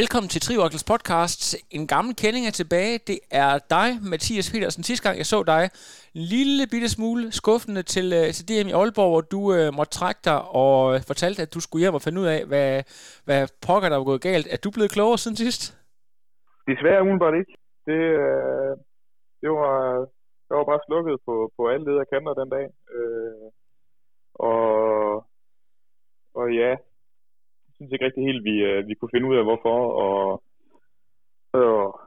Velkommen til Trioakles podcast. En gammel kending er tilbage. Det er dig, Mathias Petersen. Sidste gang jeg så dig, en lille bitte smule skuffende til, øh, til DM i Aalborg, hvor du øh, måtte trække dig og øh, fortalte, at du skulle hjem og finde ud af, hvad, hvad pokker der var gået galt. Er du blevet klogere siden sidst? Desværre umiddelbart ikke. Det, øh, det var, jeg var bare slukket på, på alle leder kanter den dag. Øh, og, og ja, synes ikke rigtig helt, vi, øh, vi kunne finde ud af, hvorfor, og, og,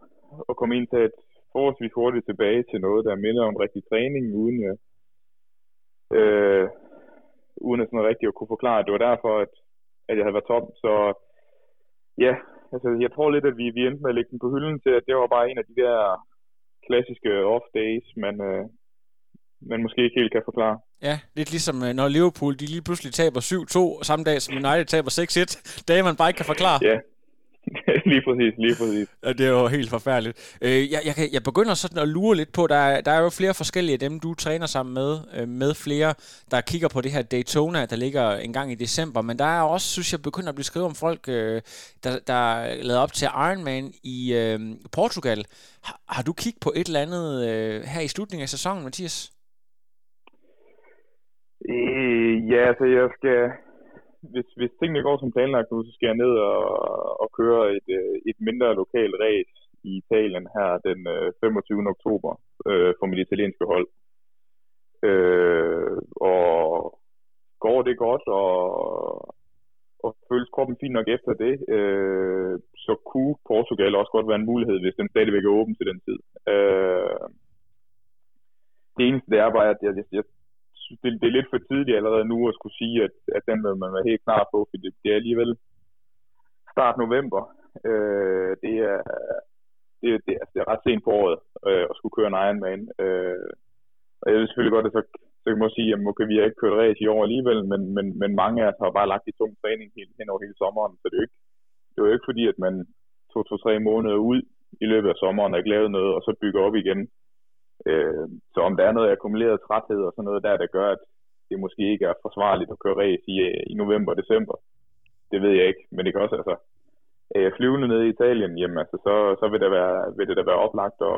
og komme ind til et forholdsvis hurtigt tilbage til noget, der minder om rigtig træning, uden, øh, øh, uden at sådan rigtig at kunne forklare, at det var derfor, at, at jeg havde været tom. Så ja, altså jeg tror lidt, at vi, vi endte med at lægge den på hylden til, at det var bare en af de der klassiske off-days, man, øh, man måske ikke helt kan forklare. Ja, lidt ligesom øh, når Liverpool de lige pludselig taber 7-2 samme dag som United taber 6-1. Dage man bare ikke kan forklare. Ja, lige præcis, lige præcis. Ja, det er jo helt forfærdeligt. Øh, jeg, jeg, jeg begynder sådan at lure lidt på, der er, der er jo flere forskellige af dem, du træner sammen med, øh, med flere, der kigger på det her Daytona, der ligger en gang i december, men der er også, synes jeg, begynder at blive skrevet om folk, der, der lavet op til Ironman i øh, Portugal. Har, har du kigget på et eller andet øh, her i slutningen af sæsonen, Mathias? Øh, ja, altså jeg skal, hvis, hvis tingene går som planlagt nu, så skal jeg ned og, og køre et, øh, et mindre lokalt race i Italien her den øh, 25. Oktober øh, for mit italienske hold. Øh, og går det godt, og, og føles kroppen fint nok efter det, øh, så kunne Portugal også godt være en mulighed, hvis den stadigvæk er åben til den tid. Øh, det eneste det er bare, at jeg, jeg, synes, det, det er lidt for tidligt allerede nu at skulle sige, at, at den vil man være helt klar på, for det, det er alligevel start november. Øh, det, er, det, det, altså, det er ret sent på året øh, at skulle køre en Ironman. Øh, og jeg ved selvfølgelig godt, at så, så kan man sige, at okay, vi har ikke kørt race i år alligevel, men, men, men mange af os har bare lagt i tung træning helt, hen over hele sommeren, så det er jo ikke, det er jo ikke fordi, at man to, to, tre måneder ud i løbet af sommeren og ikke lavet noget, og så bygger op igen. Øh, så om der er noget akkumuleret træthed og sådan noget der, der gør, at det måske ikke er forsvarligt at køre race i, i november og december, det ved jeg ikke. Men det kan også, altså, jeg flyvende ned i Italien, jamen altså, så, så vil, det være, vil det da være oplagt at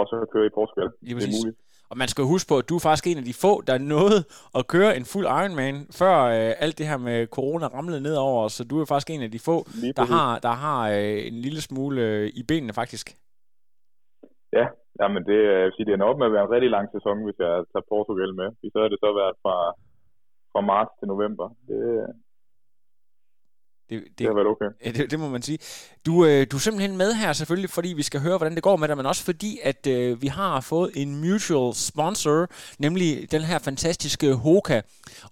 også at køre i Portugal. Lige det er muligt. Og man skal huske på, at du er faktisk en af de få, der nåede at køre en fuld Ironman, før øh, alt det her med corona ramlede ned over så du er faktisk en af de få, der har, der har øh, en lille smule øh, i benene faktisk. Ja, Jamen, det, jeg vil sige, det er op med at være en rigtig lang sæson, hvis jeg tager Portugal med. Så har det så været fra, fra marts til november. Det, det, det, det har været okay. Det, det må man sige. Du, øh, du er simpelthen med her selvfølgelig, fordi vi skal høre, hvordan det går med dig, men også fordi, at øh, vi har fået en mutual sponsor, nemlig den her fantastiske Hoka.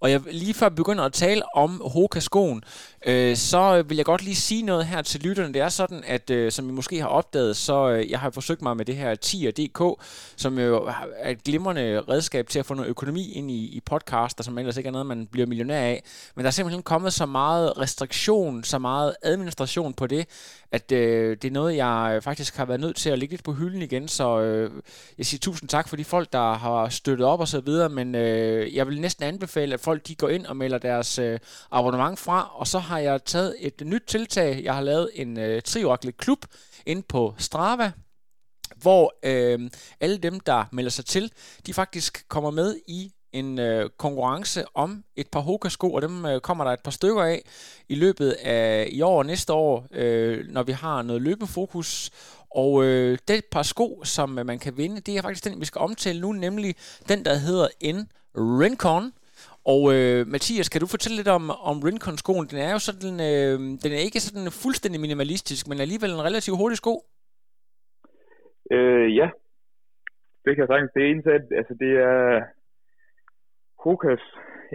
Og jeg lige før begynder at tale om Hoka-skoen, øh, så vil jeg godt lige sige noget her til lytterne. Det er sådan, at øh, som I måske har opdaget, så øh, jeg har forsøgt mig med det her TIR.dk, som jo er et glimrende redskab til at få noget økonomi ind i, i podcaster, som ellers ikke er noget, man bliver millionær af. Men der er simpelthen kommet så meget restriktion, så meget administration på det, at øh, det er noget, jeg øh, faktisk har været nødt til at lægge lidt på hylden igen, så øh, jeg siger tusind tak for de folk, der har støttet op og så videre, men øh, jeg vil næsten anbefale, at folk de går ind og melder deres øh, abonnement fra, og så har jeg taget et nyt tiltag. Jeg har lavet en øh, Trioraklet klub ind på Strava, hvor øh, alle dem, der melder sig til, de faktisk kommer med i en øh, konkurrence om et par Hoka-sko, og dem øh, kommer der et par stykker af i løbet af i år og næste år, øh, når vi har noget løbefokus. Og øh, det par sko, som øh, man kan vinde, det er faktisk den, vi skal omtale nu, nemlig den, der hedder en Rincon. Og øh, Mathias, kan du fortælle lidt om, om Rincon-skoen? Den er jo sådan, øh, den er ikke sådan fuldstændig minimalistisk, men alligevel en relativt hurtig sko. Øh, ja, det kan jeg sagtens. Det ene, altså det er, Hokas,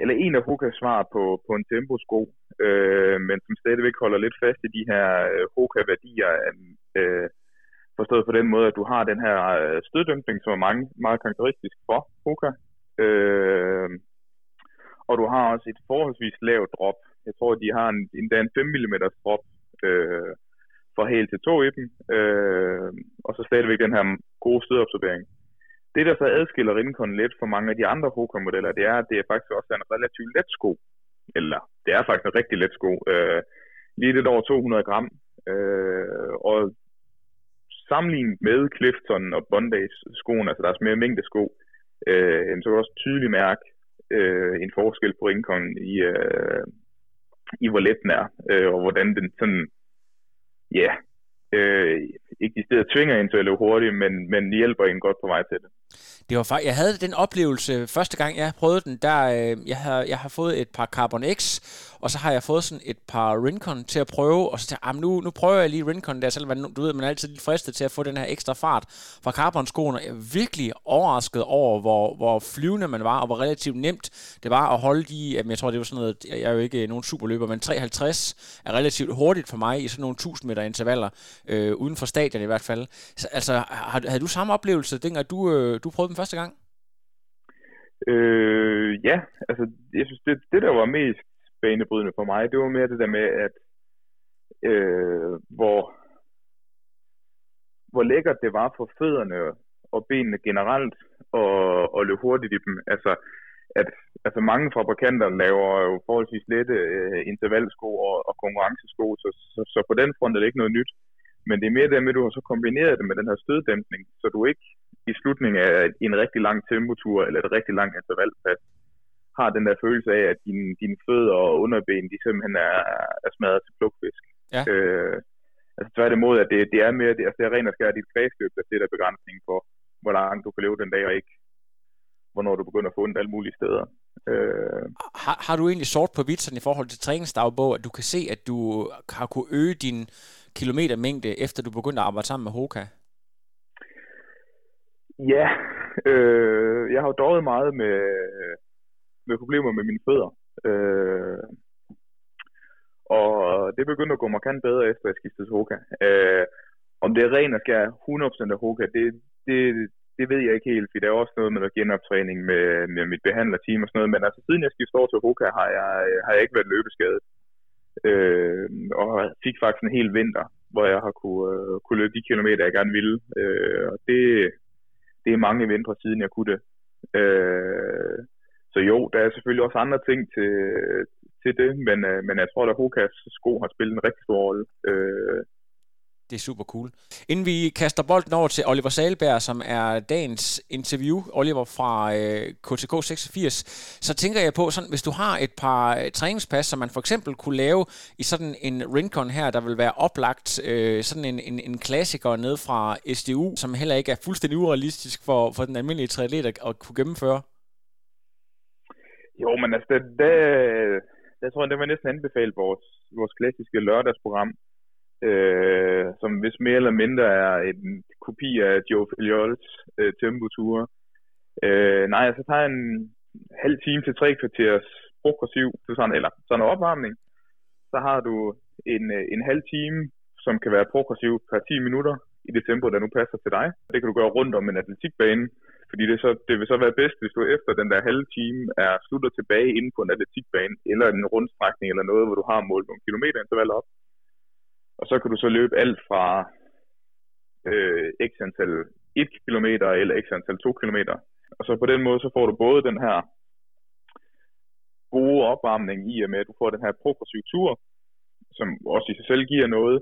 eller en af Hokas svar på, på en temposko. øh, men som stadigvæk holder lidt fast i de her øh, Hoka-værdier, øh, forstået på den måde, at du har den her øh, støddæmpning, som er mange, meget karakteristisk for Hoka, øh, og du har også et forholdsvis lavt drop. Jeg tror, de har en, endda en 5 mm drop øh, fra helt til to i dem, øh, og så stadigvæk den her gode stødabsorbering. Det, der så adskiller Rincon lidt fra mange af de andre Hoka-modeller, det er, at det er faktisk også en relativt let sko. Eller, det er faktisk en rigtig let sko. Øh, lige lidt over 200 gram. Øh, og sammenlignet med Clifton og Bondage skoen, altså deres mere mængde sko, øh, så kan du også tydeligt mærke øh, en forskel på Rincon i, øh, i hvor let den er, øh, og hvordan den sådan, ja, yeah, øh, ikke de steder tvinger en til at løbe hurtigt, men, men hjælper en godt på vej til det. Det var faktisk, jeg havde den oplevelse første gang, jeg prøvede den, der øh, jeg, har, jeg har fået et par Carbon X, og så har jeg fået sådan et par Rincon til at prøve, og så tænkte jeg, ah, nu, nu prøver jeg lige Rincon der, selvom du ved, man er altid lidt fristet til at få den her ekstra fart fra carbon og Jeg er virkelig overrasket over, hvor, hvor flyvende man var, og hvor relativt nemt det var at holde de, jamen, jeg tror det var sådan noget, jeg er jo ikke nogen superløber, men 53 er relativt hurtigt for mig i sådan nogle 1000 meter intervaller, øh, uden for stadion i hvert fald. Så, altså, har, havde du samme oplevelse, dengang du, øh, du prøvede dem første gang? Øh, ja, altså jeg synes, det, det der var mest banebrydende for mig, det var mere det der med, at øh, hvor, hvor lækkert det var for fødderne og benene generelt og, og løbe hurtigt i dem. Altså, at altså mange fabrikanter laver jo forholdsvis lette øh, intervalsko og, og konkurrencesko, så, så, så på den front er det ikke noget nyt. Men det er mere det med, at du har så kombineret det med den her støddæmpning, så du ikke i slutningen af en rigtig lang tempotur eller et rigtig langt intervalpas har den der følelse af, at dine, dine fødder og underben, de simpelthen er, er smadret til plukfisk. Ja. Øh, altså tværtimod, at det, det er mere, det, altså det er rent og skært dit kredsløb, der sætter begrænsning for, hvor langt du kan leve den dag, og ikke hvornår du begynder at få den alle mulige steder. Øh. Har, har du egentlig sort på hvidt i forhold til træningsdagbog, at du kan se, at du har kunne øge din kilometermængde, efter du begyndte at arbejde sammen med Hoka? Ja, øh, jeg har jo dårligt meget med, med problemer med mine fødder. Øh, og det begyndte at gå markant bedre, efter jeg skiftede til Hoka. Øh, om det er ren og skær 100% af Hoka, det, det, det ved jeg ikke helt, for der er også noget med noget genoptræning med, med mit behandlerteam og sådan noget, men altså siden jeg skiftede over til Hoka, har jeg, har jeg ikke været løbeskadet. Øh, og fik faktisk en hel vinter, hvor jeg har kunne, øh, kunne løbe de kilometer, jeg gerne ville. Øh, og det, det er mange vintre siden, jeg kunne det. Øh, så jo, der er selvfølgelig også andre ting til, til det, men, øh, men jeg tror, at Hokas sko har spillet en rigtig stor rolle. Øh, det er super cool. Inden vi kaster bolden over til Oliver Salberg, som er dagens interview, Oliver fra øh, KTK 86, så tænker jeg på, sådan, hvis du har et par øh, træningspas, som man for eksempel kunne lave i sådan en Rincon her, der vil være oplagt, øh, sådan en, en, en klassiker ned fra SDU, som heller ikke er fuldstændig urealistisk for, for den almindelige triatlet at, at kunne gennemføre. Jo, men altså, det, det, jeg tror, det var næsten anbefale vores, vores klassiske lørdagsprogram, øh, som hvis mere eller mindre er en kopi af Joe Filiols øh, tempoture. Øh, nej, så tager jeg en halv time til tre kvarters progressiv, sådan, eller sådan en opvarmning. Så har du en, øh, en halv time, som kan være progressiv per 10 minutter i det tempo, der nu passer til dig. Det kan du gøre rundt om en atletikbane, fordi det, så, det vil så være bedst, hvis du efter den der halve time er slutter tilbage inde på en atletikbane, eller en rundstrækning eller noget, hvor du har målt nogle kilometerintervaller op. Og så kan du så løbe alt fra øh, x antal 1 km eller x antal 2 km. Og så på den måde, så får du både den her gode opvarmning i og med, at du får den her progressive tur, som også i sig selv giver noget,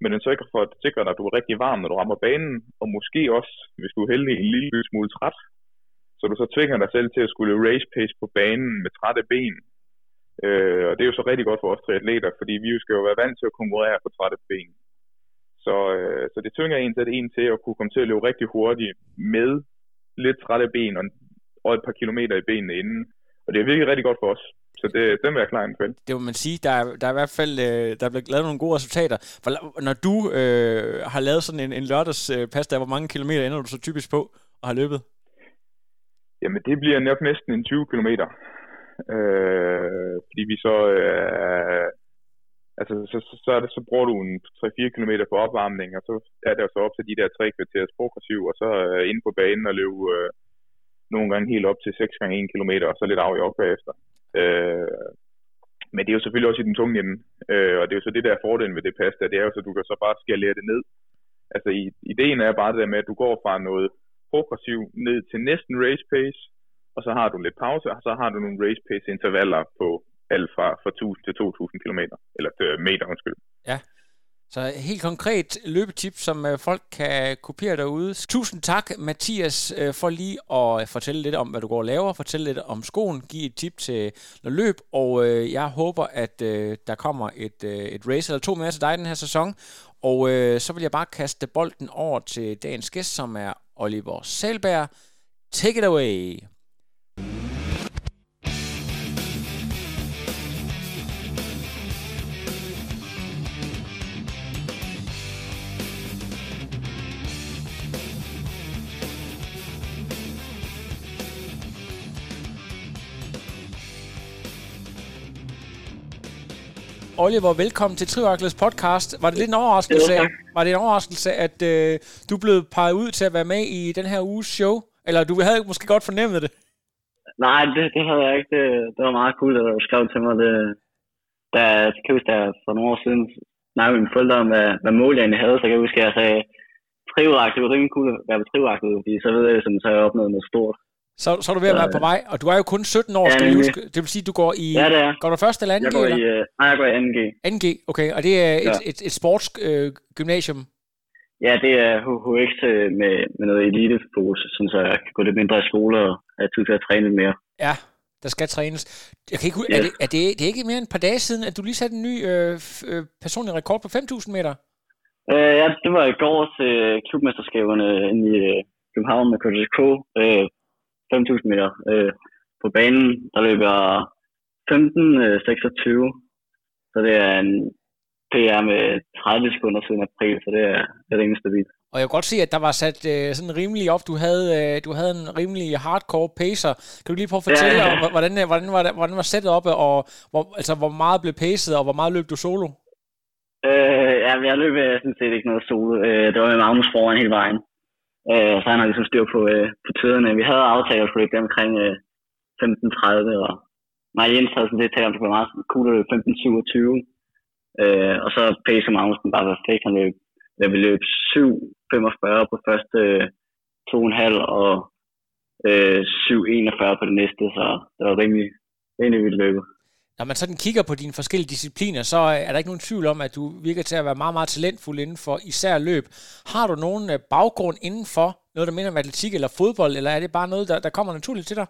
men den sikrer for at sikre dig, at du er rigtig varm, når du rammer banen, og måske også, hvis du er heldig, en lille smule træt, så du så tvinger dig selv til at skulle race pace på banen med trætte ben. Øh, og det er jo så rigtig godt for os triatleter, fordi vi jo skal jo være vant til at konkurrere på trætte ben. Så, øh, så det tvinger en til, at en til at kunne komme til at løbe rigtig hurtigt med lidt trætte ben og, og et par kilometer i benene inden. Og det er virkelig rigtig godt for os. Så det, den vil jeg klare anbefale. Det må man sige. Der er, der er i hvert fald øh, der er blevet lavet nogle gode resultater. For når du øh, har lavet sådan en, en lørdagspas, øh, der hvor mange kilometer ender du så typisk på og har løbet? Jamen, det bliver nok næsten en 20 kilometer. Øh, fordi vi så øh, altså, så, så, så, er det, så bruger du en 3-4 km på opvarmning, og så er det jo så op til de der tre kvarters progressiv, og så øh, inde på banen og løbe øh, nogle gange helt op til 6 gange 1 km, og så lidt af i op bagefter. Øh, men det er jo selvfølgelig også i den tunge ende, øh, og det er jo så det der fordelen ved det pasta, det er jo så, at du kan så bare skalere det ned. Altså i, ideen er bare det der med, at du går fra noget progressiv ned til næsten race pace, og så har du lidt pause, og så har du nogle race pace intervaller på alt fra, fra 1000 til 2000 km, eller øh, meter, undskyld. Ja. Så helt konkret løbetip, som øh, folk kan kopiere derude. Tusind tak, Mathias, øh, for lige at øh, fortælle lidt om, hvad du går og laver, fortælle lidt om skoen, give et tip til noget løb, og øh, jeg håber, at øh, der kommer et, øh, et race eller to mere til dig den her sæson. Og øh, så vil jeg bare kaste bolden over til dagens gæst, som er Oliver Salberg. Take it away! Oliver, velkommen til Trivakles podcast. Var det lidt en overraskelse, Jo, var det en overraskelse at øh, du blev peget ud til at være med i den her uges show? Eller du havde måske godt fornemmet det? Nej, det, det havde jeg ikke. Det, det var meget cool, at du skrev til mig. Det, da, jeg kan huske, der for nogle år siden snakkede med mine forældre om, hvad, hvad mål jeg egentlig havde, så kan jeg huske, at jeg sagde, trivagt, det var rimelig cool at være på trivagt, fordi så ved jeg, at så har jeg opnået noget stort. Så, så er du ved at være på vej, og du er jo kun 17 år, Ja, skal huske. Det vil sige, du går i... Ja, det er. Går du første eller anden Jeg går i, eller? øh, nej, jeg går i 2G. 2G, okay. Og det er et, Ja. et, et, et sportsgymnasium. Øh, gymnasium. Ja, det er HHX med, med noget elitefokus, sådan så jeg kan gå lidt mindre i skole og have tid til at træne lidt mere. ja, der skal trænes. Jeg kan ikke, hu- Ja. er, det, er det, det er ikke mere end et par dage siden, at du lige satte en ny øh, øh, personlig rekord på 5.000 meter? Øh, ja, det var i går til klubmesterskaberne inde i øh, København med KTK. Øh, 5.000 meter. Øh, på banen, der løb jeg 15.26. Så det er en PR med 30 sekunder siden april, så det er, det er rimelig stabilt. Og jeg kan godt se, at der var sat øh, sådan rimelig op. Du havde, øh, du havde en rimelig hardcore pacer. Kan du lige prøve at fortælle Ja. om, h- hvordan, øh, hvordan, var det, hvordan var sættet oppe, og hvor, altså, hvor meget blev pacet, og hvor meget løb du solo? Øh, ja, jeg løb øh, sådan set ikke noget solo. Øh, det var med Magnus foran hele vejen. Øh, så han har ligesom styr på, øh, på tiderne. Vi havde aftalt at løbe omkring øh, 15.30, og nej, Jens havde sådan lidt talt om, det var meget cool at løbe 15.27. Øh, og så pacer Magnus bare perfekt. Han løb, da vil løb 7.45 på første øh, 2,5 og øh, 7.41 på det næste, så det var rimelig, rimelig vildt løbet. Når man sådan kigger på dine forskellige discipliner, så er der ikke nogen tvivl om, at du virker til at være meget, meget talentfuld inden for især løb. Har du nogen øh, baggrund inden for noget, der minder om atletik eller fodbold, eller er det bare noget, der, der kommer naturligt til dig?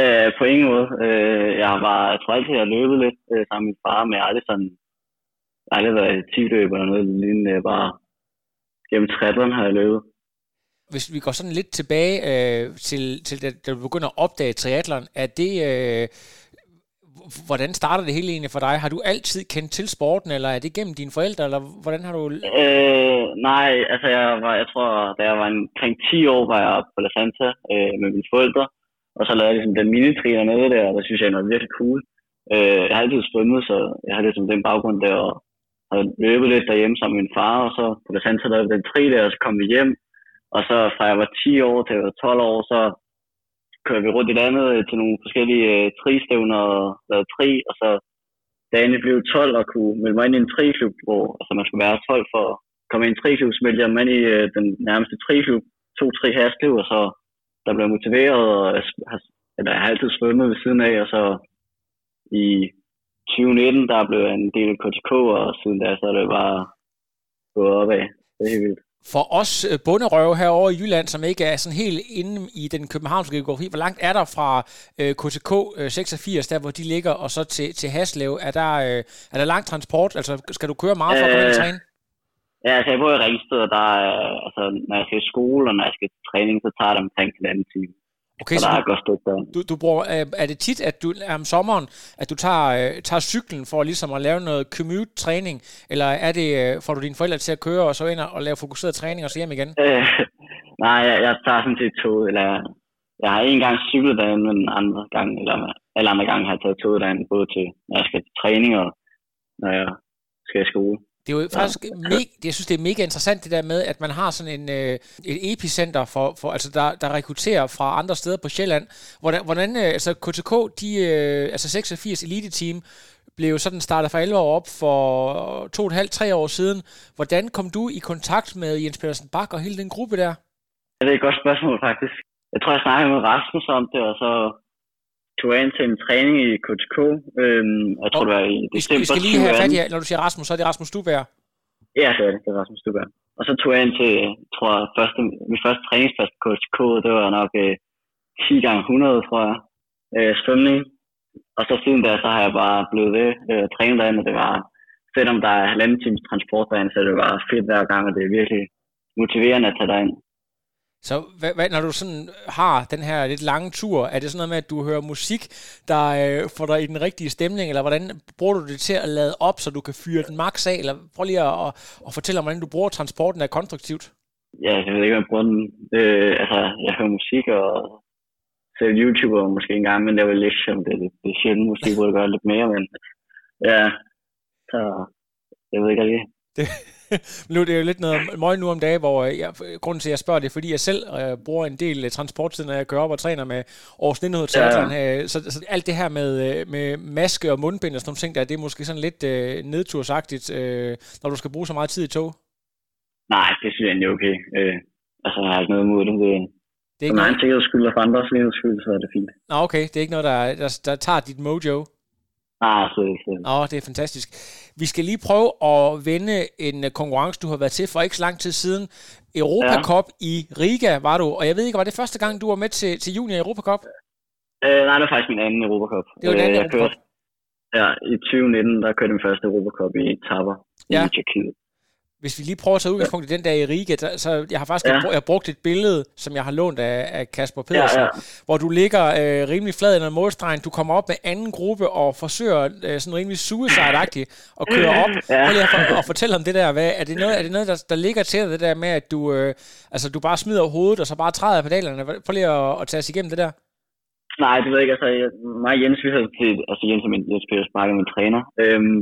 Øh, på ingen måde. Øh, jeg var, jeg tror altid, jeg har løbet lidt øh, sammen med min far, men jeg har aldrig sådan, jeg har aldrig været i 10 løb eller noget lignende. Jeg bare gennem triathlon har jeg løbet. Hvis vi går sådan lidt tilbage øh, til, til da, da du begynder at opdage triathlon, er det... Øh, hvordan starter det hele egentlig for dig? Har du altid kendt til sporten, eller er det gennem dine forældre, eller hvordan har du... Øh, nej, altså jeg var, jeg tror, da jeg var omkring 10 år, var jeg på La Santa øh, med mine forældre, og så lavede jeg ligesom den minitrin nede der, og det synes jeg var virkelig cool. Øh, jeg har altid svømmet, så jeg har ligesom den baggrund der, og har løbet lidt derhjemme sammen med min far, og så på La Santa lavede den tri der, og så kom vi hjem, og så fra jeg var 10 år til jeg var 12 år, så kører vi rundt i landet øh, til nogle forskellige øh, tristævner og lavede tri, og så da jeg endelig blev 12 og kunne melde mig ind i en triklub, hvor altså, man skulle være 12 for at komme ind i en triklub, så meldte jeg mig ind i øh, den nærmeste triklub, to tre hasklub, og så der blev jeg motiveret, og jeg, har, eller, jeg har altid svømmet ved siden af, og så i 2019, der blev jeg en del af KTK, og siden da, så er det bare gået opad. Det er helt vildt. For os øh, bunderøve herovre i Jylland, som ikke er sådan helt inde i den københavnske geografi, hvor langt er der fra øh, KTK øh, 86, der hvor de ligger, og så til, til Haslev? Er der, øh, er der lang transport? Altså, skal du køre meget for at komme ind Øh, træne? Ja, altså jeg bor i Ringsted, og der er, altså, når jeg skal i skole, og når jeg skal til træning, så tager det omkring en anden time. Okay, Så så der er du, et godt stykke der. du, du bruger, øh, er det tit, at du om sommeren, at du tager, øh, tager cyklen for ligesom at lave noget commute-træning, eller er det, øh, får du dine forældre til at køre, og så ind og lave fokuseret træning, og så hjem igen? Øh, nej, jeg, jeg tager sådan set toget, eller jeg har en gang cyklet derinde, men andre gang, eller alle andre gange har jeg taget toget derinde, både til, når jeg skal til træning og når jeg skal i skole. Det er jo faktisk mega, jeg synes, det er mega interessant det der med, at man har sådan en, øh, et epicenter, for, for, altså der, der rekrutterer fra andre steder på Sjælland. Hvordan, hvordan øh, altså KTK, de, øh, altså 86 Elite Team, blev sådan startet for 11 år op for to og et halvt, tre år siden. Hvordan kom du i kontakt med Jens Pedersen Bak og hele den gruppe der? Det er et godt spørgsmål, faktisk. Jeg tror, jeg snakkede med Rasmus om det, og så tog jeg ind til en træning i KTK. Øhm, jeg tror, og det var i december Vi skal lige have fat i, når du siger Rasmus, så er det Rasmus Duberg. Ja, det er det. Det er Rasmus Duberg. Og så tog jeg ind til, tror jeg, første, min første træningsplads på KTK, det var nok øh, 10 gange 100, tror jeg, øh, svømning. Og så siden da, så har jeg bare blevet ved øh, trænet derinde, og det var, selvom der er halvanden times transport derinde, så det bare fedt hver gang, og det er virkelig motiverende at tage derind. Så hvad, hvad, når du sådan har den her lidt lange tur, er det sådan noget med, at du hører musik, der øh, får dig i den rigtige stemning, eller hvordan bruger du det til at lade op, så du kan fyre den max af, eller prøv lige at, at, at fortælle om, hvordan du bruger transporten er konstruktivt? Ja, jeg ved ikke, om jeg bruger den. Øh, altså, jeg hører musik og ser YouTuber måske en gang, men det er vel ikke det, det, det er sjældent, måske burde gøre lidt mere, men ja, så jeg ved ikke rigtig. Det, nu det er jo lidt noget møg nu om dagen, hvor jeg, grunden til, at jeg spørger det, fordi jeg selv øh, bruger en del øh, transporttid, når jeg kører op og træner med Aarhus 1900 ja. så, så alt det her med, øh, med maske og mundbind og sådan nogle ting, der, det er måske sådan lidt øh, nedtursagtigt, øh, når du skal bruge så meget tid i tog. Nej, det synes jeg egentlig okay. Øh, altså, jeg har ikke noget imod det. det det er ikke for egen sikkerheds skyld og for andres sikkerheds skyld, så er det fint. Nå, okay. Det er ikke noget, der, der, der tager dit mojo? Slet ikke. Åh, det er fantastisk. Vi skal lige prøve at vende en øh, konkurrence, du har været til for ikke så lang tid siden. Europa ja. Cup i Riga var du, og jeg ved ikke, var det første gang, du var med til, til junior Europa Cup? Øh, nej, det var faktisk min anden Europa Cup. Det var den anden øh, Europa Cup? Ja, i 2019, der kørte min første Europa Cup i Taber ja. i Tjekkiet hvis vi lige prøver at tage udgangspunkt i den der i Riga, der, så jeg har faktisk ja. jeg har brugt et billede, som jeg har lånt af, af Kasper Pedersen, ja, ja. hvor du ligger øh, rimelig flad i en målstregen, du kommer op med anden gruppe og forsøger øh, sådan rimelig suicide-agtigt at køre op. ja. Prøv lige at, for, at fortælle om det der. Hvad, er det noget, er det noget der, der ligger til det der med, at du, øh, altså, du bare smider hovedet, og så bare træder pedalerne? Prøv lige at, at tage os igennem det der. Nej, det ved jeg ikke. Altså, mig og Jens, vi til, altså Jens er min, Jens Pedersen, min træner. Øhm,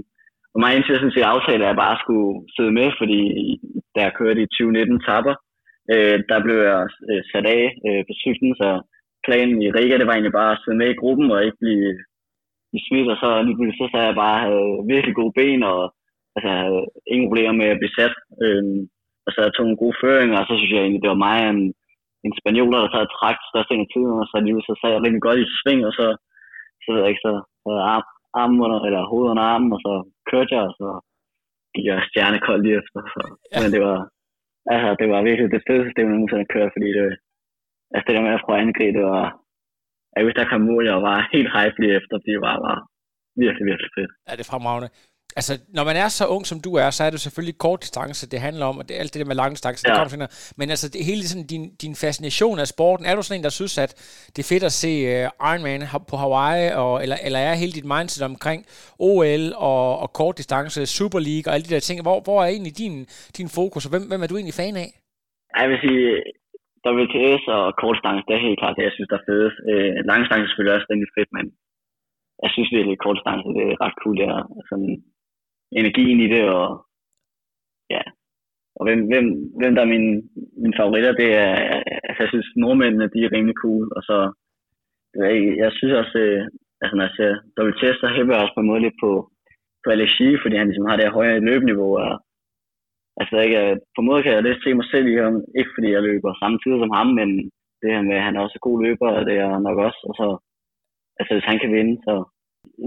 for mig indtil jeg sådan set aftale, at jeg bare skulle sidde med, fordi da jeg kørte i 2019 tapper, øh, der blev jeg øh, sat af øh, på cyklen, så planen i Riga, det var egentlig bare at sidde med i gruppen og ikke blive, blive smidt, og så lige pludselig så sagde jeg bare, havde virkelig gode ben, og altså, havde ingen problemer med at blive sat. Øh, og så jeg tog en god føring, og så synes jeg egentlig, det var mig en, en spanioler, der havde trækt største af tiden, og så lige så sad jeg rigtig godt i sving, og så, så ved jeg ikke, så, så armen under, eller hovedet under armen, og så kørte jeg, og så gik jeg stjernekold lige efter. Så. Ja. Men det var, altså, det var virkelig det fedeste stævne, jeg nogensinde kørte, fordi det, altså det der med at prøve at angribe, det var, jeg hvis der kom mål, jeg var helt hype lige efter, fordi det var bare virkelig, virkelig fedt. Ja, det er fremragende altså, når man er så ung, som du er, så er det selvfølgelig kort distance, det handler om, og det, alt det der med lang distance, ja. det kommer senere. Men altså, det, hele sådan, din, din fascination af sporten, er du sådan en, der synes, at det er fedt at se uh, Ironman på Hawaii, og, eller, eller er hele dit mindset omkring OL og, og kort distance, Super League og alle de der ting? Hvor, hvor er egentlig din, din fokus, og hvem, hvem er du egentlig fan af? Jeg vil sige, WTS og kort distance, det er helt klart det, jeg synes, der er fedest. Øh, lang distance er selvfølgelig også rigtig fedt, men jeg synes virkelig, at kort distance, det er ret cool. Det er sådan, energien i det, og ja, og hvem, hvem, hvem der er mine, mine favoritter, det er, altså jeg synes nordmændene, de er rimelig cool, og så, jeg, jeg synes også, øh, altså når jeg ser WTS, så hæber jeg også på en måde lidt på, på Alexi, fordi han ligesom har det her højere løbeniveau, og altså ikke, øh, på en måde kan jeg lidt se mig selv i ham, ikke fordi jeg løber samme tid som ham, men det her med, at han er også god løber, og det er nok også, og så, altså hvis han kan vinde, så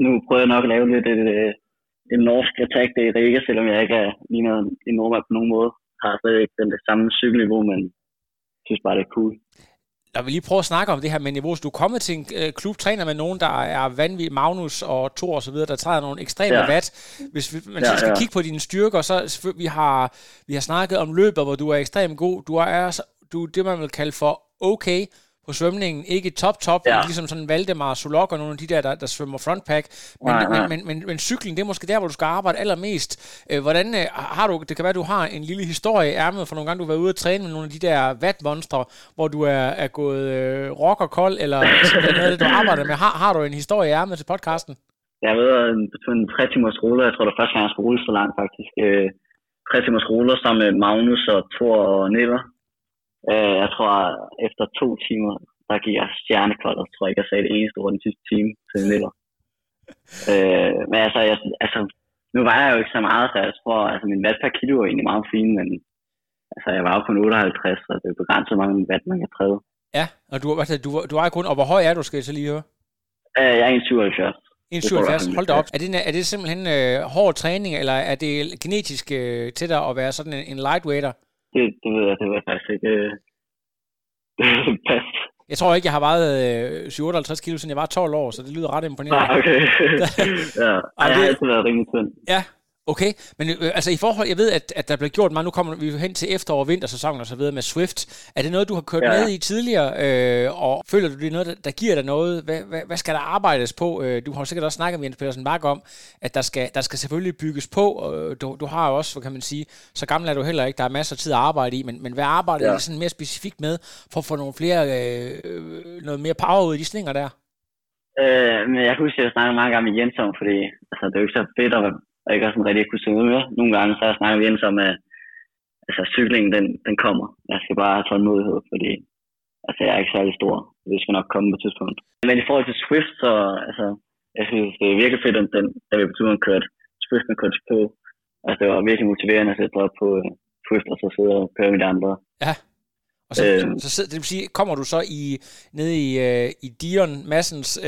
nu prøver jeg nok at lave lidt et, et, en norsk attack det i Riga, selvom jeg ikke er ligner en nordmand på nogen måde. Har ikke den det samme cykelniveau, men jeg synes bare, det er cool. Når vi lige prøver at snakke om det her med niveau, så du er kommet til en øh, klub, træner med nogen, der er vanvittig, Magnus og Thor og så videre, der træder nogle ekstreme ja. watt. Hvis vi, man ja, skal ja. kigge på dine styrker, så vi har, vi har snakket om løbet, hvor du er ekstremt god. Du er, du er det, man vil kalde for okay, på svømningen. Ikke top-top, ja. ligesom sådan Valdemar, Solok og nogle af de der, der, der svømmer frontpack. Men, nej, nej. Men, men, men, men cykling, det er måske der, hvor du skal arbejde allermest. Øh, hvordan øh, har du, det kan være, du har en lille historie i ærmet, for nogle gange du har været ude og træne med nogle af de der vatmonstre, hvor du er, er gået øh, rock og kold, eller noget af det, du arbejder med. Har, har du en historie i ærmet til podcasten? jeg har været på en 3 timers rulle. Jeg tror, det er første gang, jeg skal rulle så langt, faktisk. Øh, 3 timers ruller sammen med Magnus og Thor og Niller. Øh, jeg tror, efter to timer, der gik jeg stjernekold, og tror ikke, jeg sagde det eneste ord den sidste time til Niller. øh, men altså, jeg, altså, nu var jeg jo ikke så meget, så jeg tror, altså min watt per kilo er egentlig meget fin, men altså, jeg var jo kun 58, så det er begrænset, hvor mange watt man kan træde. Ja, og du, altså, du, du er kun, og hvor høj er du, skal jeg så lige høre? Øh, jeg er 1,77. 1,77, hold da op. Er det, er det simpelthen øh, hård træning, eller er det genetisk øh, til dig at være sådan en, en lightweighter? Det, det ved jeg, det jeg faktisk ikke. Øh, pas. Jeg tror ikke, jeg har vejet øh, 57 kilo, siden jeg var 12 år, så det lyder ret imponerende. Ah, okay. ja, Ej, jeg har altid været rimelig tynd. Ja, Okay, men øh, altså i forhold, jeg ved, at, at der bliver gjort meget, nu kommer vi hen til efterår- og vintersæsonen og så videre med Swift. Er det noget, du har kørt ja. med i tidligere, øh, og føler du, det er noget, der, der giver dig noget? Hvad, hvad, hvad skal der arbejdes på? Øh, du har sikkert også snakket med Jens Pedersen Bak om, at der skal, der skal selvfølgelig bygges på. Øh, du, du har jo også, hvad kan man sige, så gammel er du heller ikke, der er masser af tid at arbejde i, men, men hvad arbejder ja. I sådan mere specifikt med, for at få nogle flere, øh, øh, noget mere power ud i de slinger der? Øh, men jeg kan huske, at jeg snakkede mange gange med Jens om, fordi altså, det er jo ikke så fedt at og ikke sådan rigtig kunne synge mere. Nogle gange så snakker vi ind som, at altså, cyklingen den, den kommer. Jeg skal bare have tålmodighed, fordi altså, jeg er ikke særlig stor. Det skal nok komme på et tidspunkt. Men i forhold til Swift, så altså, jeg synes, det er virkelig fedt, at den, da vi på turen kørte Swift med Coach på. Altså, det var virkelig motiverende at sætte op på øh, Swift, og så sidde og køre med de andre. Ja. Og så, øh, så, så det vil sige, kommer du så i nede i, uh, i Dion Massens uh,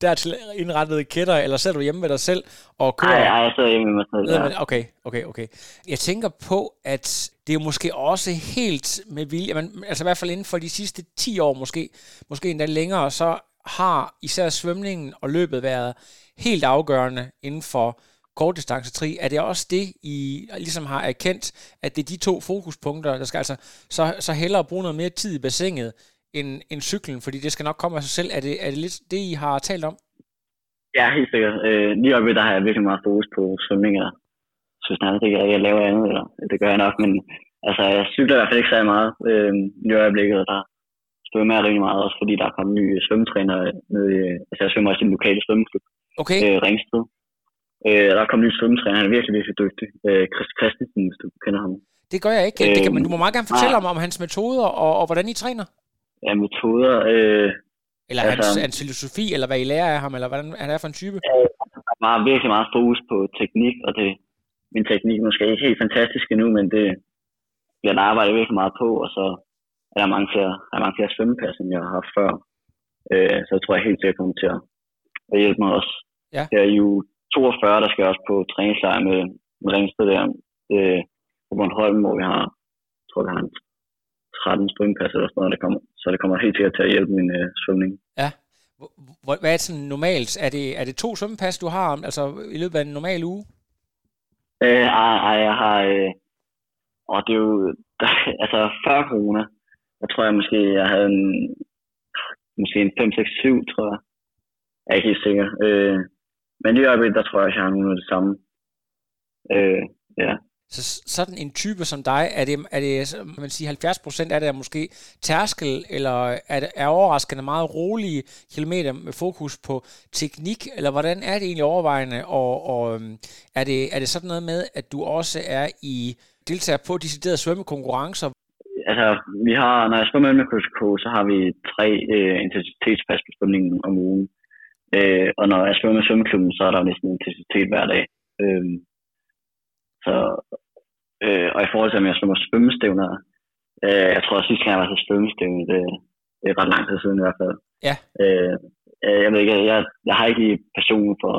dertil indrettede kætter, eller sidder du hjemme med dig selv og kører? Nej, jeg sidder hjemme med mig selv, ja. Okay, okay, okay. Jeg tænker på, at det er måske også helt med vilje, men, altså i hvert fald inden for de sidste 10 år måske, måske endda længere, så har især svømningen og løbet været helt afgørende inden for kortdistancetri, er det også det, I ligesom har erkendt, at det er de to fokuspunkter, der skal altså så, så hellere bruge noget mere tid i bassinet end, end cyklen, fordi det skal nok komme af sig selv. Er det, er det lidt det, I har talt om? Ja, helt sikkert. Øh, lige oppe der har jeg virkelig meget fokus på svømning, og så snart ikke, at jeg laver andet, eller det gør jeg nok, men altså, jeg cykler i hvert fald ikke særlig meget øh, i øjeblikket, der svømmer jeg rigtig meget, også fordi der er kommet nye svømmetræner nede altså jeg svømmer også i den lokale svømmeklub, okay. øh, Ringsted. Øh, der er kommet ny svømmetræner, han er virkelig, virkelig dygtig. Øh, Chris Christensen, hvis du kender ham. Det gør jeg ikke. Øh, det kan, men du må meget gerne fortælle om, om hans metoder og, og hvordan I træner. Ja, metoder... Øh, eller altså, hans, hans filosofi, eller hvad I lærer af ham, eller hvordan han er for en type? Øh, der var virkelig meget fokus på teknik, og det, min teknik måske ikke helt fantastisk endnu, men det bliver der arbejdet virkelig meget på, og så er der mange flere, er mange flere svømmepas, end jeg har haft før. Øh, så jeg tror jeg helt sikkert kommer til at hjælpe mig også. Ja. Jeg er jo 42, der skal også på træningslejr med, med Ringsted der øh, på Bornholm, hvor vi har, jeg tror, vi har en 13 springpas eller sådan noget, der kommer. Så det kommer helt til at hjælpe min øh, svømning. Ja. Hvad er det sådan normalt? Er det, er det to svømmepas, du har altså i løbet af en normal uge? Øh, ej, ej, jeg har... Øh, og det er jo... Der, altså, før corona, der tror jeg måske, jeg havde en... Måske en 5, 6, 7, tror jeg. Jeg er ikke helt sikker. Øh, men lige øjeblikket, der tror jeg, at jeg har nogle af det samme. Øh, ja. Så sådan en type som dig, er det, er det man siger, 70 procent af det er måske tærskel, eller er det er overraskende meget rolige kilometer med fokus på teknik, eller hvordan er det egentlig overvejende, og, og øhm, er, det, er det sådan noget med, at du også er i deltager på deciderede svømmekonkurrencer? Altså, vi har, når jeg svømmer med KSK, så har vi tre øh, intensitetspas på svømningen om ugen. Øh, og når jeg svømmer med svømmeklubben, så er der næsten intensitet hver dag. Øh, så, øh, og i forhold til, om jeg svømmer svømmestævner, øh, jeg tror, at sidste gang jeg var til svømmestævne, det, det er ret lang tid siden i hvert fald. Ja. Øh, jeg ved ikke, jeg, jeg har ikke passion for,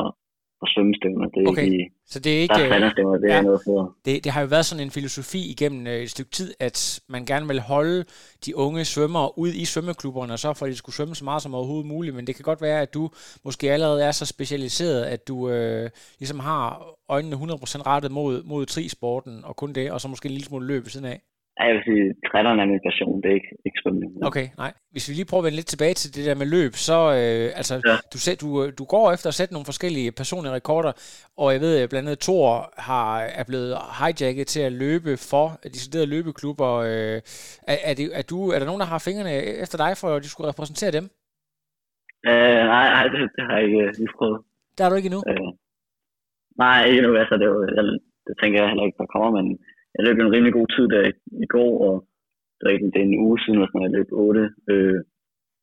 for svømmestævner. Det er okay. ikke, så det er ikke... Der er det ja, er noget for. Det, det har jo været sådan en filosofi igennem øh, et stykke tid, at man gerne vil holde de unge svømmere ud i svømmeklubberne, og så for, at de skulle svømme så meget som overhovedet muligt. Men det kan godt være, at du måske allerede er så specialiseret, at du øh, ligesom har øjnene 100% rettet mod, mod trisporten og kun det, og så måske en lille smule løb ved siden af. Jeg vil sige, trætterne er min passion, det er ikke, ikke svømning. Okay, nej. Hvis vi lige prøver at vende lidt tilbage til det der med løb, så øh, altså, ja. du, du, du går efter at sætte nogle forskellige personlige rekorder, og jeg ved blandt andet, Thor har, er blevet hijacket til at løbe for deciderede løbeklubber. Øh, er, er, det, er, du, er der nogen, der har fingrene efter dig, for at de skulle repræsentere dem? Øh, nej, nej det, det har jeg ikke lige prøvet. Der er du ikke endnu? Øh, nej, ikke endnu. Altså, det, jeg, det tænker jeg heller ikke, der kommer, men jeg løb en rimelig god tid der i, i går, og det er, det er en uge siden, at jeg løb 8, øh,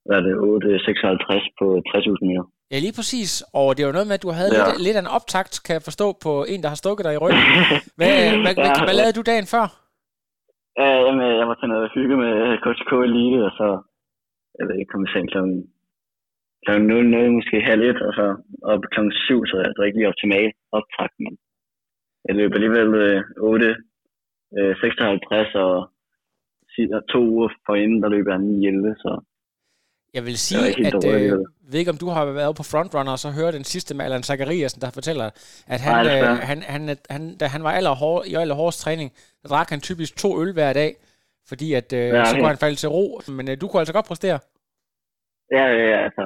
hvad er det, 8,56 på 60.000 meter. Ja, lige præcis. Og det var noget med, at du havde Ja. lidt, lidt af en optakt, kan jeg forstå, på en, der har stukket dig i ryggen. Hvad, hvad, hvad, hvad lavede du dagen før? Ja, jamen, jeg var til noget hygge med KTK Elite, og så, jeg ved ikke, kom i seng klokken, klokken 00, måske halv et, og så op klokken 7, så det var ikke lige optimal optakt, men jeg løb alligevel øh, 8, øh, 56, og to uger forinden, der løb jeg 9, 11, så Jeg vil sige, helt at øh, ved ikke, om du har været på Frontrunner og så hører den sidste med Allan Zachariasen, der fortæller, at han, Nej, øh, han, han, han, da han var allerhård, i allerhårdest træning, der drak han typisk to øl hver dag, fordi at, øh, Ja, så kunne han falde til ro. Men øh, du kunne altså godt præstere. ja, ja, ja altså,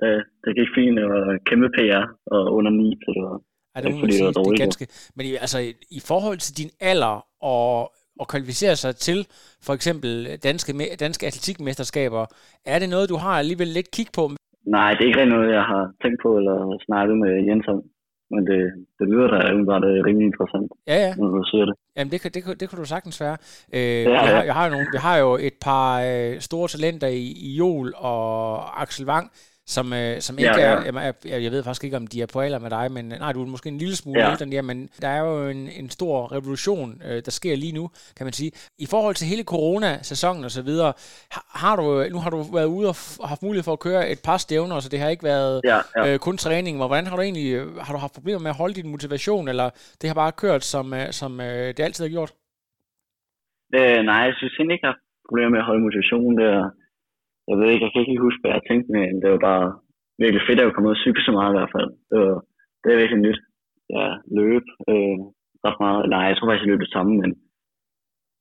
det, det gik fint, det var kæmpe PR, og under 9, så det var, Ej, det, må man det sige, det er ganske. Men altså, i- forhold til din alder og, og kvalificere sig til for eksempel danske, danske atletikmesterskaber, er det noget, du har alligevel lidt kig på? Nej, det er ikke rigtig noget, jeg har tænkt på eller snakket med Jens om. Men det, det lyder da umiddelbart øh, rimelig interessant, Ja, ja. når du siger det. Jamen, det kan, det, kan, det kan du sagtens være. Øh, Ja, jeg, har, ja. jeg, har jo nogle, jeg har jo et par øh, store talenter i, i Jol og Axel Wang, som, øh, som ikke Ja, ja. er, jeg, jeg, jeg ved faktisk ikke, om de er på alder med dig, men nej, du er måske en lille smule Ja. ældre end de er, men der er jo en, en stor revolution, øh, der sker lige nu, kan man sige. I forhold til hele corona-sæsonen og så videre, har, du, nu har du været ude og f- haft mulighed for at køre et par stævner, så det har ikke været Ja, ja. øh, kun træning. Men Hvordan har du egentlig har du haft problemer med at holde din motivation, eller det har bare kørt, som, øh, som øh, det altid har gjort? Øh, nej, jeg synes egentlig ikke, jeg har problemer med at holde motivationen der. Jeg ved ikke, jeg kan ikke huske, hvad jeg tænkte, men det var bare virkelig fedt at komme ud og cykle så meget i hvert fald. Det, var, det er virkelig nyt. Ja, løb øh, ret meget. Nej, jeg tror faktisk, jeg løb det samme, men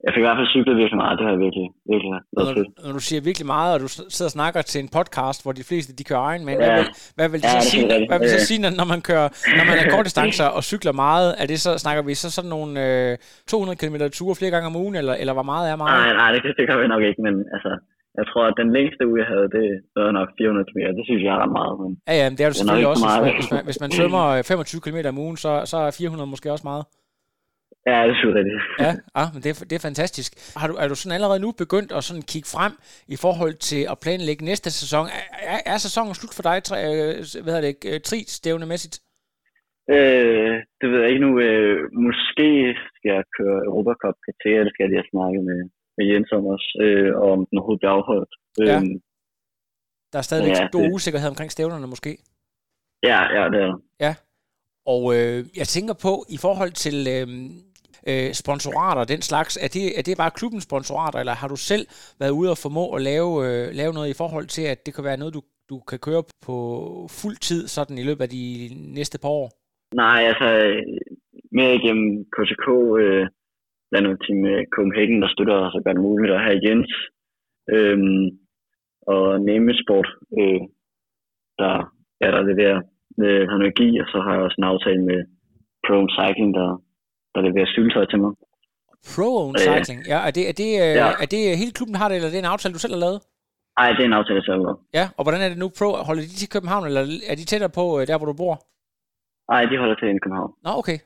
jeg fik i hvert fald cyklet virkelig meget. Det har virkelig, virkelig Når, været fedt. når du siger virkelig meget, og du sidder og snakker til en podcast, hvor de fleste de kører men Ja. hvad, vil, hvad vil det Ja, så det sige, hvad vil så sige når, når man kører, når man er kortdistancer og cykler meget, er det så, snakker vi så sådan nogle øh, 200 km ture flere gange om ugen, eller, eller hvor meget er meget? Nej, nej, det, det kan vi nok ikke, men altså, jeg tror, at den længste uge, jeg havde, det var nok 400 km. Det synes jeg er ret meget, men Ja, ja, men det er Det er nok selvfølgelig også, så hvis man, meget. hvis, man, hvis man svømmer øh, 25 km om ugen, så, så er 400 måske også meget. ja, det synes jeg rigtigt. Ja, ah, men det, er, det er fantastisk. Har du, er du sådan allerede nu begyndt at sådan kigge frem i forhold til at planlægge næste sæson? Er, er, sæsonen slut for dig, tri, øh, hvad hedder det, øh, tri-stævnemæssigt? Øh, det ved jeg ikke nu. Øh, måske skal jeg køre Europacup PT, det skal jeg lige have snakket med, med Jens om også, øh, og om den overhovedet bliver afholdt. Ja. Øhm, Der er stadigvæk Ja, stor det- usikkerhed omkring stævnerne måske. ja, ja, det er der. Og øh, jeg tænker på, i forhold til øh, øh, sponsorater og den slags, er det, er det bare klubbens sponsorater, eller har du selv været ude og formå at lave, øh, lave noget i forhold til, at det kan være noget, du, du kan køre på fuld tid sådan i løbet af de næste par år? Nej, altså, øh, mere igennem KTK, øh, er noget team med Copenhagen, der støtter os og gør det muligt at have Jens. Øhm, og Nemesport, øh, der, ja, der leverer øh, energi, og så har jeg også en aftale med Pro Cycling, der, der leverer cykeltøj til mig. Pro-owned Øh, cycling, ja. Er det, er, det, øh, ja. er det hele klubben har det, eller er det en aftale, du selv har lavet? Ej, det er en aftale, jeg selv har lavet. Ja, og hvordan er det nu? Pro, holder de til København, eller er de tættere på, øh, der hvor du bor? Ej, de holder til i København. Nå, okay.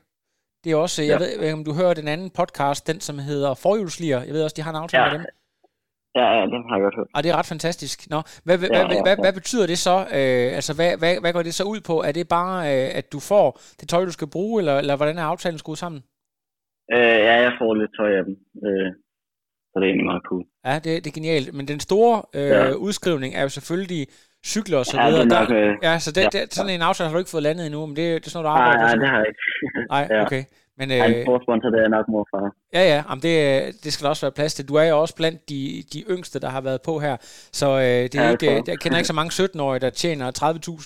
Det er også, jeg Ja. ved ikke, om du hører den anden podcast, den som hedder Forhjulslier. Jeg ved også, de har en aftale Ja. med dem. Ja, ja, den har jeg godt hørt. Og det er ret fantastisk. Nå, hvad, hvad, Ja, hvad, ja, hvad, ja. hvad betyder det så? Øh, altså, hvad, hvad, hvad går det så ud på? Er det bare, øh, at du får det tøj, du skal bruge, eller, eller hvordan er aftalen skruet sammen? Øh, ja, jeg får lidt tøj af dem. Øh, så det er egentlig meget cool. Ja, det, det er genialt. Men den store øh, Ja. udskrivning er jo selvfølgelig cykler og så Ja, videre. er nok, Der, øh, ja, så det, ja, det, sådan en aftale har du ikke fået landet endnu, men det, det er sådan noget, du Nej, arbejder nej, på. det har jeg ikke. Nej, ja. okay. Men, Ej, en øh, stor sponsor, det er nok morfar. Ja, ja, jamen det, øh, det skal der også være plads til. Du er jo også blandt de, de yngste, der har været på her, så øh, det er Ja, ikke, øh, jeg kender ikke så mange 17-årige, der tjener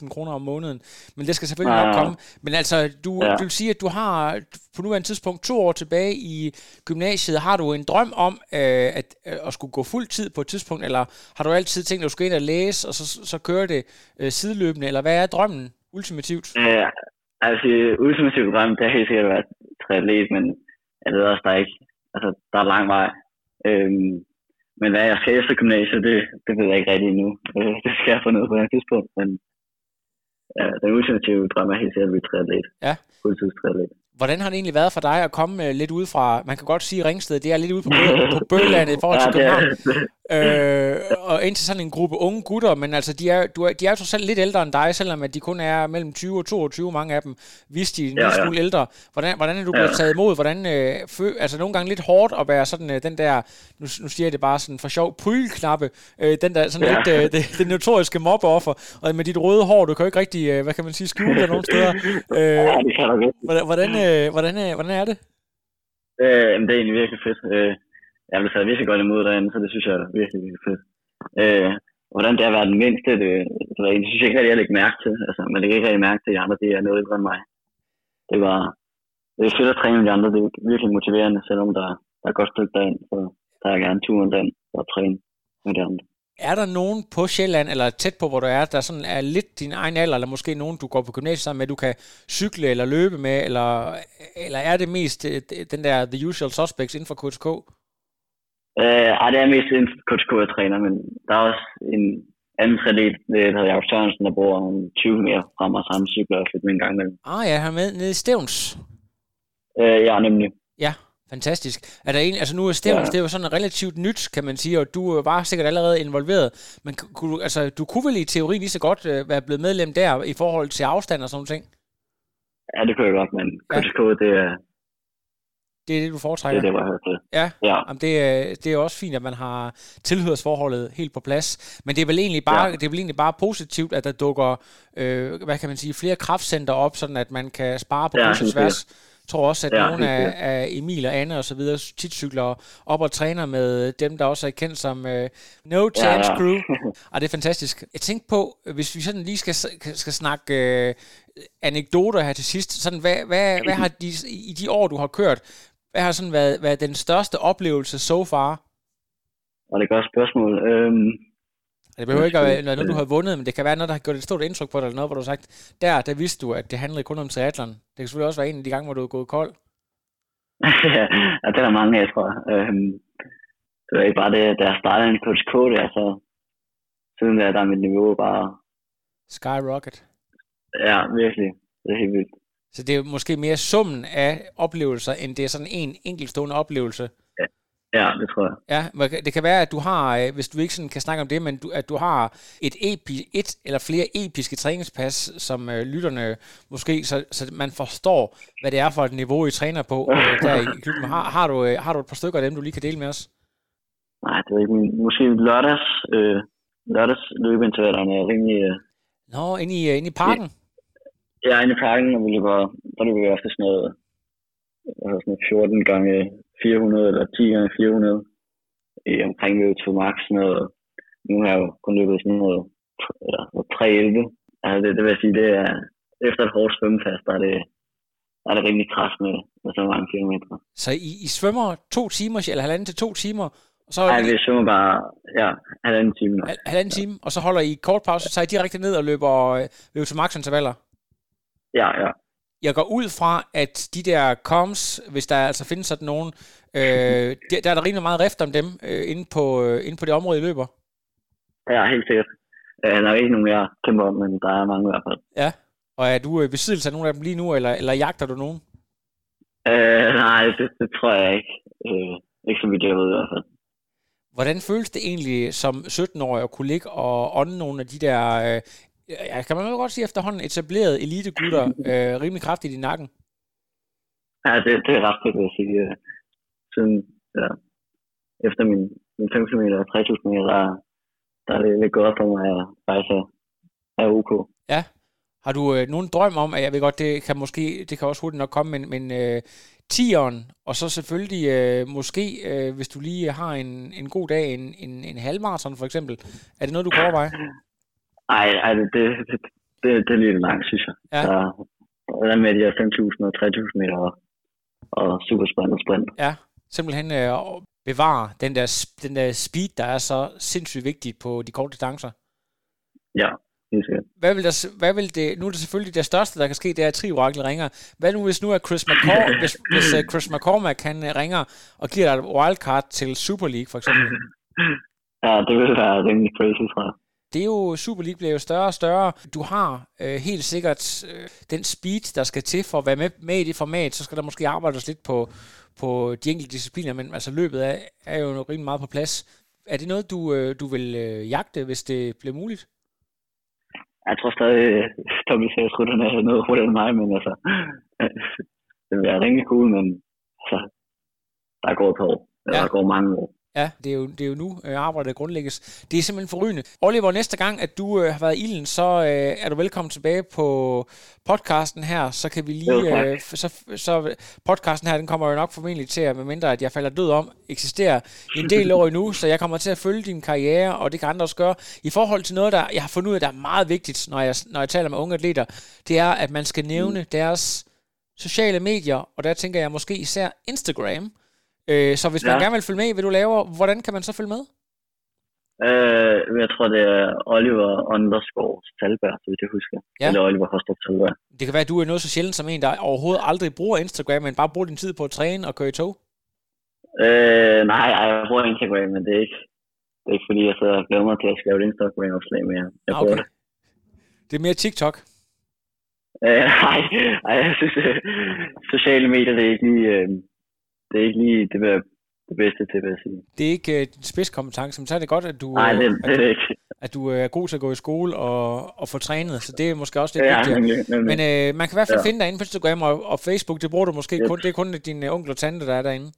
30.000 kroner om måneden, men det skal selvfølgelig Nej, nok nej. komme. Men altså, du, Ja. du vil sige, at du har på nuværende tidspunkt to år tilbage i gymnasiet, har du en drøm om øh, at, øh, at skulle gå fuld tid på et tidspunkt, eller har du altid tænkt, at du skal ind og læse, og så, så køre det øh, sideløbende, eller hvad er drømmen ultimativt? Øh, altså, ultimativt drøm, det har helt sikkert været triatlet, men jeg ved også, der er ikke, altså, der er lang vej. Øhm, men hvad jeg skal efter gymnasiet, det, det ved jeg ikke rigtig endnu. Øh, det skal jeg få ned på et tidspunkt, men ja, den ultimative drøm er helt sikkert at blive triatlet. Ja. Fuldtidstriatlet. Hvordan har det egentlig været for dig at komme øh, lidt ud fra, man kan godt sige Ringsted, det er lidt ude på, på bøgelandet i forhold til Ja, København, øh, og ind til sådan en gruppe unge gutter, men altså, de er, du er, de er jo trods alt lidt ældre end dig, selvom at de kun er mellem 20 og 22, mange af dem, hvis de er en Ja, ja. smule ældre. Hvordan, hvordan er du blevet Ja. taget imod? Hvordan, øh, fø, altså nogle gange lidt hårdt at være sådan øh, den der, nu, nu siger jeg det bare sådan for sjov, prylknappe, øh, den der sådan Ja. lidt, øh, det, det notoriske mobbeoffer, og med dit røde hår, du kan jo ikke rigtig, øh, hvad kan man sige, skjule det nogen steder. Øh, Ja, det kan du godt. hvordan, hvordan, øh, hvordan, øh, hvordan er det? Øh, det er egentlig virkelig fedt. Øh, jeg blev taget virkelig godt imod derinde, så det synes jeg er virkelig, virkelig fedt. Øh, hvordan det er at være den mindste, det, det, jeg ikke, det synes jeg ikke rigtig, jeg lægger mærke til. Altså, man lægger ikke rigtig mærke til, at de andre det er noget ældre end mig. Det var det er fedt at træne med de andre. Det er virkelig motiverende, selvom der, der er godt stykke derind. Så tager jeg gerne turen den og træne med de andre. Er der nogen på Sjælland, eller tæt på, hvor du er, der sådan er lidt din egen alder, eller måske nogen, du går på gymnasiet sammen med, du kan cykle eller løbe med, eller, eller er det mest øh, den der The Usual Suspects inden for KTK? Øh, ej, det er mest en coach jeg træner, men der er også en anden atlet, der hedder Jacob Sørensen, der bor en 20 meter fra mig, så han cykler lidt med en gang imellem. Ah ja, han er med nede i Stævns. Øh, ja, nemlig. Ja, fantastisk. Er der en, altså nu er Stævns, Ja. det er jo sådan relativt nyt, kan man sige, og du øh, var sikkert allerede involveret, men ku- kunne, du- altså, du kunne vel i teori lige så godt øh, være blevet medlem der i forhold til afstand og sådan ting? Ja, det kunne jeg godt, men coach K, det er Det er det, du det, foretrækker? er det jeg til. Ja, Ja, Jamen, det, er, det er også fint, at man har tilhørsforholdet helt på plads. Men det er vel egentlig bare, Ja. det er vel egentlig bare positivt, at der dukker, øh, hvad kan man sige, flere kraftcenter op, sådan at man kan spare på Ja, kryds og helt tværs. Jeg tror også, at Ja, nogle af, af Emil og Anne og så videre tit cykler op og træner med dem, der også er kendt som øh, No Chance ja. Crew. Og det er fantastisk. Jeg tænkte på, hvis vi sådan lige skal, skal snakke øh, anekdoter her til sidst, sådan, hvad, hvad, hvad har de, i de år, du har kørt, hvad har sådan været, været den største oplevelse so far? og det er et godt spørgsmål. Øhm, Det behøver ikke at være noget, du har vundet, men det kan være noget, der har gjort et stort indtryk på dig, eller noget, hvor du har sagt, der, der vidste du, at det handlede kun om triathlon. Det kan selvfølgelig også være en af de gange, hvor du er gået kold. ja, det er der mange af, tror jeg. Øhm, det er ikke bare det, da jeg startede en coach K, der, så siden da, der er mit niveau bare, Skyrocket. ja, virkelig, det er helt vildt. Så det er måske mere summen af oplevelser, end det er sådan en enkeltstående oplevelse. Ja, det tror jeg. Ja, det kan være, at du har, øh, hvis du ikke sådan kan snakke om det, men du, at du har et, epi, et eller flere episke træningspas, som øh, lytterne måske, så, så man forstår, hvad det er for et niveau, I træner på øh, der i klubben. Har, har, du, øh, har du et par stykker af dem, du lige kan dele med os? Nej, det er ikke måske lørdags, øh, lørdags løbeintervallerne er rimelig, øh, Nå, inde i, øh, inde i parken? Er inde i parken, og vi løber, der løber vi ofte sådan noget, øh, sådan noget 14 gange 400 eller 10 gange 400 i omkring løbet til max sådan noget. Nu har jeg jo kun løbet sådan noget, eller 311. Altså det, det vil jeg sige, det er efter et hårdt svømmefast, der er det, der er det rimelig kras med, med så mange kilometer. Så I, I svømmer to timer, eller halvanden til to timer, og så Nej, vi svømmer bare, ja, halvanden time hal- halvanden time, og så holder I kort pause, så tager I direkte ned og løber, øh, løber til max intervaller. Ja, ja. Jeg går ud fra, at de der comms, hvis der altså findes sådan nogen, øh, der, der er der rimelig meget rift om dem øh, inde, på, øh, inde på det område, I løber. Ja, helt sikkert. Øh, der er ikke nogen, jeg kæmper om, men der er mange i hvert fald. Ja. Og er du øh, i besiddelse af nogle af dem lige nu, eller, eller jagter du nogen? Øh, nej, det, det tror jeg ikke. Øh, ikke som vi der ved i hvert fald. Hvordan føles det egentlig som 17-årig at kunne ligge og ånde nogle af de der, øh, ja, kan man vel godt sige efterhånden, etablerede elitegutter øh, rimelig kraftigt i nakken? Ja, det, det er ret fedt, vil jeg sige. Øh, Siden, ja, efter min, min 5 km og 3000 meter, der, der er det lidt op for mig, at er, er OK. Ja. Har du øh, nogen drøm om, at jeg ved godt, det kan måske, det kan også hurtigt nok komme, men, men øh, tieren, og så selvfølgelig øh, måske, øh, hvis du lige har en, en god dag, en, en, en halvmarathon for eksempel, er det noget, du kan overveje? Ej, ej det, det, det, det, det er lidt langt, synes jeg. Ja. Der, hvordan med de her 5.000 og 3.000 meter og, og supersprint og sprint. Ja, simpelthen øh, bevare den der, den der speed, der er så sindssygt vigtigt på de korte distancer. Ja. Hvad vil, der, hvad vil det, nu er det selvfølgelig det største, der kan ske, det er, at Triorakel ringer. Hvad nu, hvis nu er Chris, McCor, hvis, hvis uh, Chris McCormack, han uh, ringer og giver dig et wildcard til Super League, for eksempel? Ja, det vil være rimelig crazy, tror jeg. Det er jo, Super League bliver jo større og større. Du har øh, helt sikkert øh, den speed, der skal til for at være med, med i det format, så skal der måske arbejdes lidt på, på de enkelte discipliner, men altså løbet er, er jo rimelig meget på plads. Er det noget, du, øh, du vil øh, jagte, hvis det bliver muligt? Jeg tror stadig, Tommy Sæsrytterne er noget hurtigere end mig, men altså, det er rimelig cool, men altså, der går et år. Ja. Der går mange år. Ja, det er jo, det er jo nu øh, arbejdet grundlægges. Det er simpelthen forrygende. Oliver, næste gang, at du øh, har været i ilden, så øh, er du velkommen tilbage på podcasten her. Så kan vi lige... Øh, så, så podcasten her, den kommer jo nok formentlig til at, medmindre at jeg falder død om, eksistere en del år endnu, så jeg kommer til at følge din karriere, og det kan andre også gøre. I forhold til noget, der jeg har fundet ud af, der er meget vigtigt, når jeg, når jeg taler med unge atleter, det er, at man skal nævne mm. deres sociale medier, og der tænker jeg måske især Instagram, Øh, så hvis man gerne vil følge med i, hvad du laver, hvordan kan man så følge med? Øh, jeg tror, det er Oliver underscore Talberg, så vidt jeg husker. Ja. Eller Oliver Hostrup Talberg. Det kan være, at du er noget så sjældent som en, der overhovedet aldrig bruger Instagram, men bare bruger din tid på at træne og køre i tog? Øh, nej, jeg bruger Instagram, men det er ikke, det er ikke fordi, jeg sidder og glæder mig til at skrive et Instagram-opslag mere. Jeg ah, okay. det. Det er mere TikTok? Øh, nej, nej, jeg synes, at sociale medier, det er ikke lige... Øh, det er ikke lige det, det bedste til, vil jeg sige. Det er ikke uh, din spidskompetence, men så er det godt, at du, Nej, det, at, det er ikke. at du er god til at gå i skole og, og få trænet, så det er måske også lidt ja, vigtigt. Nemlig, nemlig. Men uh, man kan i hvert fald ja. finde dig inde på Instagram og, og Facebook, det bruger du måske yep. kun, det er kun din onkel og tante, der er derinde.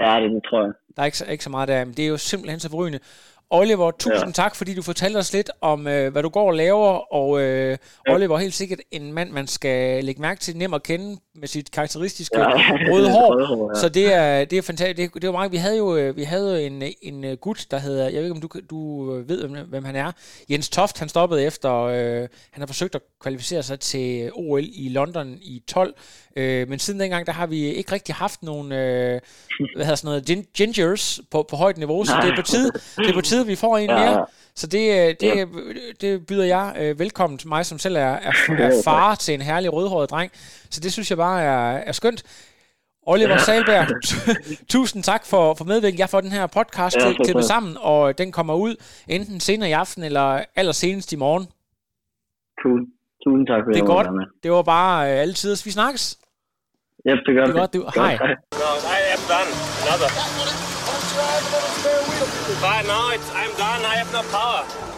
Ja, det, det tror jeg. Der er ikke, ikke så meget der, men det er jo simpelthen så forrygende. Oliver, tusind ja. tak, fordi du fortalte os lidt om, øh, hvad du går og laver, og øh, ja. Oliver er helt sikkert en mand, man skal lægge mærke til, nem at kende med sit karakteristiske ja. røde hår. ja. Så det er, det er fantastisk. Det, det var meget. Vi havde jo øh, vi havde en, en øh, gut, der hedder, jeg ved ikke, om du, du ved, hvem han er. Jens Toft, han stoppede efter, øh, han har forsøgt at kvalificere sig til OL i London i 12, øh, men siden dengang, der har vi ikke rigtig haft nogen, øh, hvad hedder sådan noget, gingers på, på højt niveau, så det er på tide, det er på tide vi får en ja. mere. Så det, øh, det, ja. det byder jeg øh, velkommen til mig, som selv er, er, er far til en herlig rødhåret dreng. Så det synes jeg bare er, er skønt. Oliver ja. Salberg, tusind tak for, for medvirkning. Jeg får den her podcast ja, til, til sammen, og den kommer ud enten senere i aften eller allersenest i morgen. Cool. Tusind tak for det. Det er godt. Det var bare uh, alle tider. Vi snakkes. Yep, det gør det. Er godt, du. Hej. No, I am done. Another. But now it's, I'm done. I have no power.